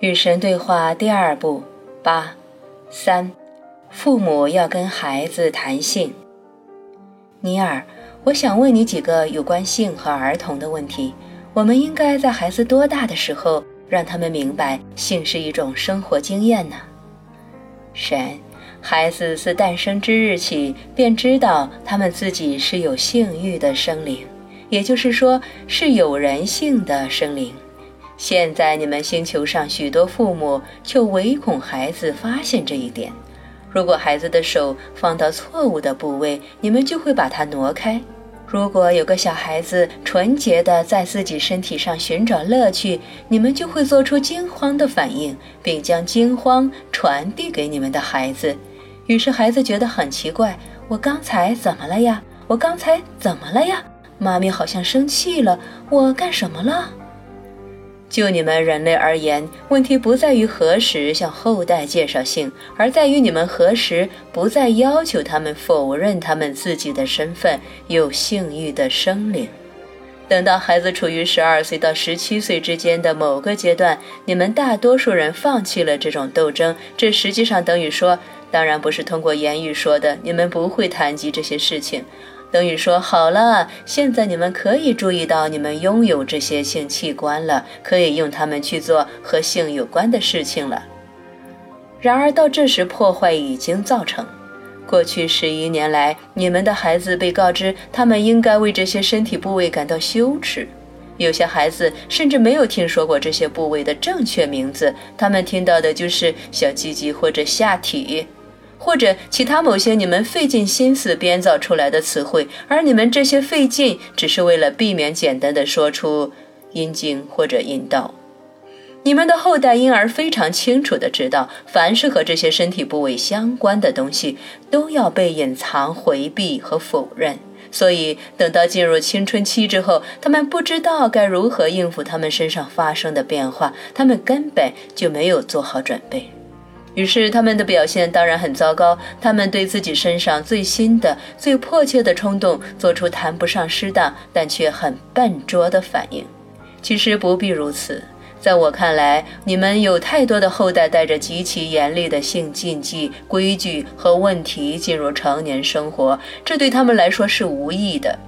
与神对话第二步八三，父母要跟孩子谈性。尼尔，我想问你几个有关性和儿童的问题。我们应该在孩子多大的时候让他们明白性是一种生活经验呢？神，孩子自诞生之日起便知道他们自己是有性欲的生灵，也就是说是有人性的生灵。现在你们星球上许多父母就唯恐孩子发现这一点。如果孩子的手放到错误的部位，你们就会把它挪开。如果有个小孩子纯洁地在自己身体上寻找乐趣，你们就会做出惊慌的反应，并将惊慌传递给你们的孩子。于是孩子觉得很奇怪：我刚才怎么了呀？我刚才怎么了呀？妈咪好像生气了，我干什么了？就你们人类而言，问题不在于何时向后代介绍性，而在于你们何时不再要求他们否认他们自己的身份——有性欲的生灵。等到孩子处于十二岁到十七岁之间的某个阶段，你们大多数人放弃了这种斗争。这实际上等于说，当然不是通过言语说的，你们不会谈及这些事情。等于说好了，现在你们可以注意到你们拥有这些性器官了，可以用它们去做和性有关的事情了。然而到这时，破坏已经造成。过去十一年来，你们的孩子被告知他们应该为这些身体部位感到羞耻，有些孩子甚至没有听说过这些部位的正确名字，他们听到的就是小鸡鸡或者下体。或者其他某些你们费尽心思编造出来的词汇，而你们这些费劲只是为了避免简单的说出阴茎或者阴道。你们的后代因而非常清楚的知道，凡是和这些身体部位相关的东西都要被隐藏、回避和否认。所以，等到进入青春期之后，他们不知道该如何应付他们身上发生的变化，他们根本就没有做好准备。于是他们的表现当然很糟糕。他们对自己身上最新的、最迫切的冲动做出谈不上失当，但却很笨拙的反应。其实不必如此。在我看来，你们有太多的后代带着极其严厉的性禁忌、规矩和问题进入成年生活，这对他们来说是无益的。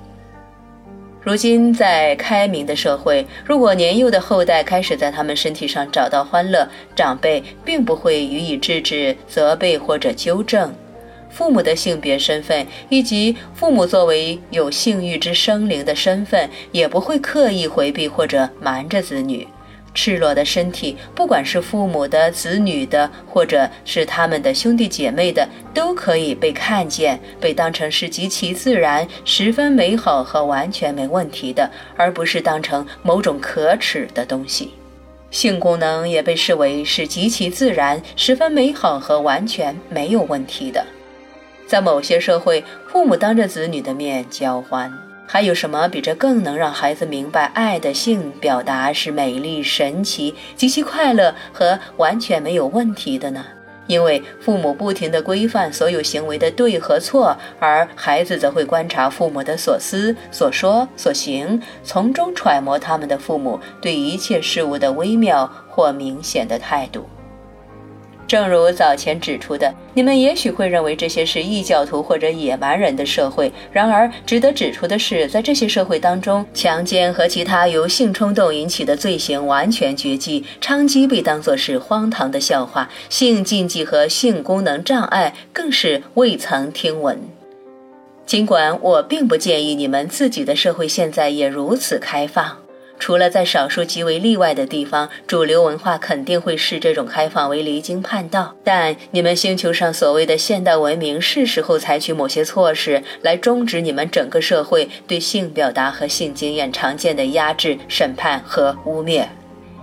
如今，在开明的社会，如果年幼的后代开始在他们身体上找到欢乐，长辈并不会予以制止、责备或者纠正。父母的性别身份以及父母作为有性欲之生灵的身份，也不会刻意回避或者瞒着子女。赤裸的身体，不管是父母的、子女的，或者是他们的兄弟姐妹的，都可以被看见，被当成是极其自然、十分美好和完全没问题的，而不是当成某种可耻的东西。性功能也被视为是极其自然、十分美好和完全没有问题的。在某些社会，父母当着子女的面交欢。还有什么比这更能让孩子明白爱的性表达是美丽、神奇、极其快乐和完全没有问题的呢？因为父母不停地规范所有行为的对和错，而孩子则会观察父母的所思、所说、所行，从中揣摩他们的父母对一切事物的微妙或明显的态度。正如早前指出的，你们也许会认为这些是异教徒或者野蛮人的社会。然而，值得指出的是，在这些社会当中，强奸和其他由性冲动引起的罪行完全绝迹，娼妓被当作是荒唐的笑话，性禁忌和性功能障碍更是未曾听闻。尽管我并不建议你们自己的社会现在也如此开放。除了在少数极为例外的地方，主流文化肯定会视这种开放为离经叛道。但你们星球上所谓的现代文明，是时候采取某些措施来终止你们整个社会对性表达和性经验常见的压制、审判和污蔑。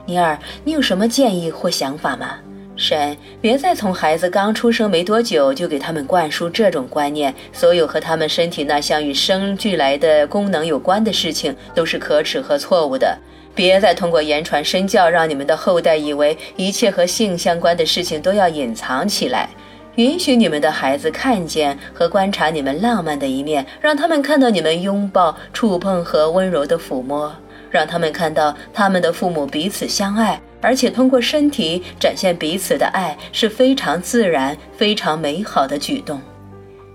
尼尔，你有什么建议或想法吗？神，别再从孩子刚出生没多久就给他们灌输这种观念。所有和他们身体那项与生俱来的功能有关的事情都是可耻和错误的。别再通过言传身教，让你们的后代以为一切和性相关的事情都要隐藏起来。允许你们的孩子看见和观察你们浪漫的一面，让他们看到你们拥抱、触碰和温柔的抚摸。让他们看到他们的父母彼此相爱，而且通过身体展现彼此的爱是非常自然、非常美好的举动。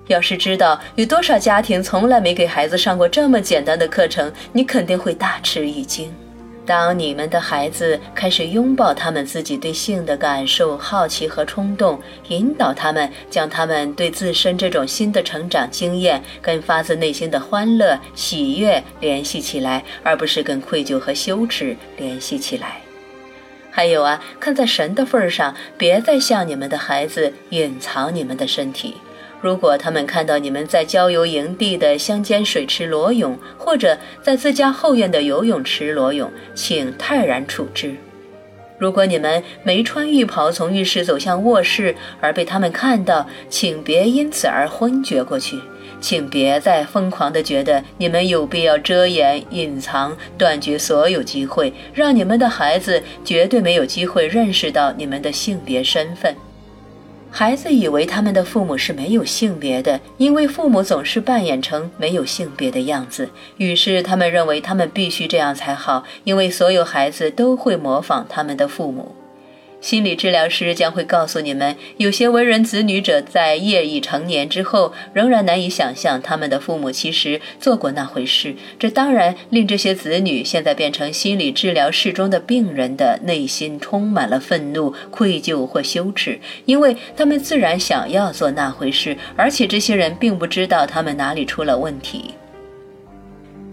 要是知道有多少家庭从来没给孩子上过这么简单的课程，你肯定会大吃一惊。当你们的孩子开始拥抱他们自己对性的感受、好奇和冲动，引导他们将他们对自身这种新的成长经验跟发自内心的欢乐、喜悦联系起来，而不是跟愧疚和羞耻联系起来。还有啊，看在神的份上，别再向你们的孩子隐藏你们的身体。如果他们看到你们在郊游营地的乡间水池裸泳，或者在自家后院的游泳池裸泳，请泰然处之。如果你们没穿浴袍从浴室走向卧室而被他们看到，请别因此而昏厥过去。请别再疯狂地觉得你们有必要遮掩、隐藏、断绝所有机会，让你们的孩子绝对没有机会认识到你们的性别身份。孩子以为他们的父母是没有性别的，因为父母总是扮演成没有性别的样子，于是他们认为他们必须这样才好，因为所有孩子都会模仿他们的父母。心理治疗师将会告诉你们，有些为人子女者在业已成年之后，仍然难以想象他们的父母其实做过那回事。这当然令这些子女现在变成心理治疗室中的病人的内心充满了愤怒、愧疚或羞耻，因为他们自然想要做那回事，而且这些人并不知道他们哪里出了问题。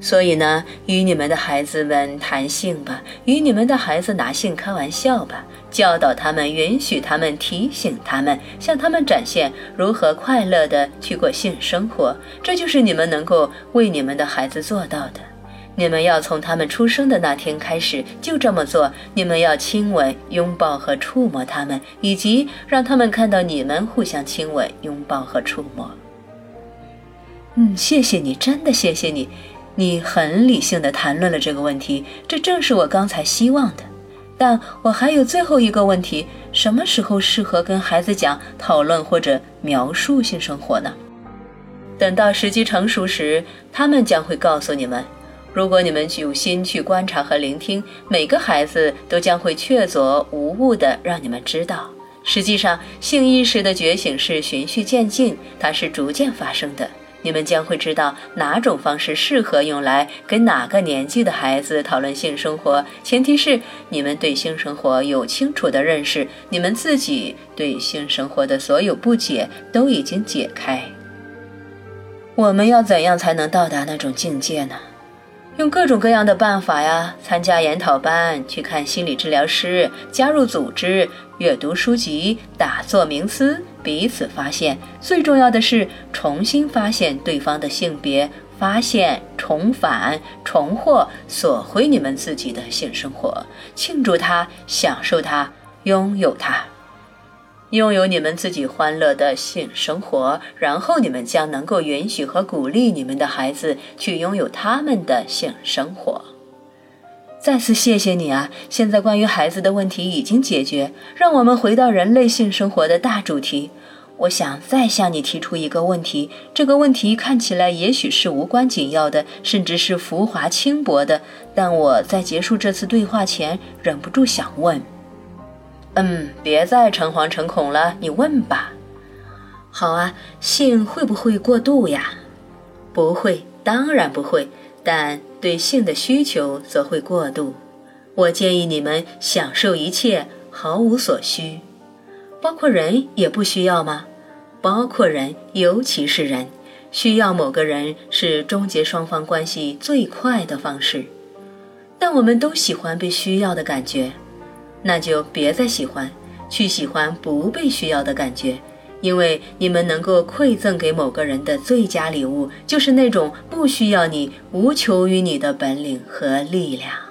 所以呢，与你们的孩子们谈性吧，与你们的孩子拿性开玩笑吧，教导他们，允许他们，提醒他们，向他们展现如何快乐的去过性生活。这就是你们能够为你们的孩子做到的。你们要从他们出生的那天开始就这么做。你们要亲吻、拥抱和触摸他们，以及让他们看到你们互相亲吻、拥抱和触摸。嗯，谢谢你，真的谢谢你。你很理性的谈论了这个问题，这正是我刚才希望的。但我还有最后一个问题：什么时候适合跟孩子讲、讨论或者描述性生活呢？等到时机成熟时，他们将会告诉你们。如果你们有心去观察和聆听，每个孩子都将会确凿无误地让你们知道。实际上，性意识的觉醒是循序渐进，它是逐渐发生的。你们将会知道哪种方式适合用来跟哪个年纪的孩子讨论性生活，前提是你们对性生活有清楚的认识，你们自己对性生活的所有不解都已经解开。我们要怎样才能到达那种境界呢？用各种各样的办法呀，参加研讨班，去看心理治疗师，加入组织，阅读书籍，打坐冥思，彼此发现。最重要的是重新发现对方的性别，发现、重返、重获、索回你们自己的性生活，庆祝它，享受它，拥有它。拥有你们自己欢乐的性生活，然后你们将能够允许和鼓励你们的孩子去拥有他们的性生活。再次谢谢你啊！现在关于孩子的问题已经解决，让我们回到人类性生活的大主题。我想再向你提出一个问题，这个问题看起来也许是无关紧要的，甚至是浮华轻薄的，但我在结束这次对话前忍不住想问。嗯，别再诚惶诚恐了，你问吧。好啊，性会不会过度呀？不会，当然不会。但对性的需求则会过度。我建议你们享受一切，毫无所需。包括人也不需要吗？包括人，尤其是人，需要某个人是终结双方关系最快的方式。但我们都喜欢被需要的感觉。那就别再喜欢，去喜欢不被需要的感觉，因为你们能够馈赠给某个人的最佳礼物，就是那种不需要你、无求于你的本领和力量。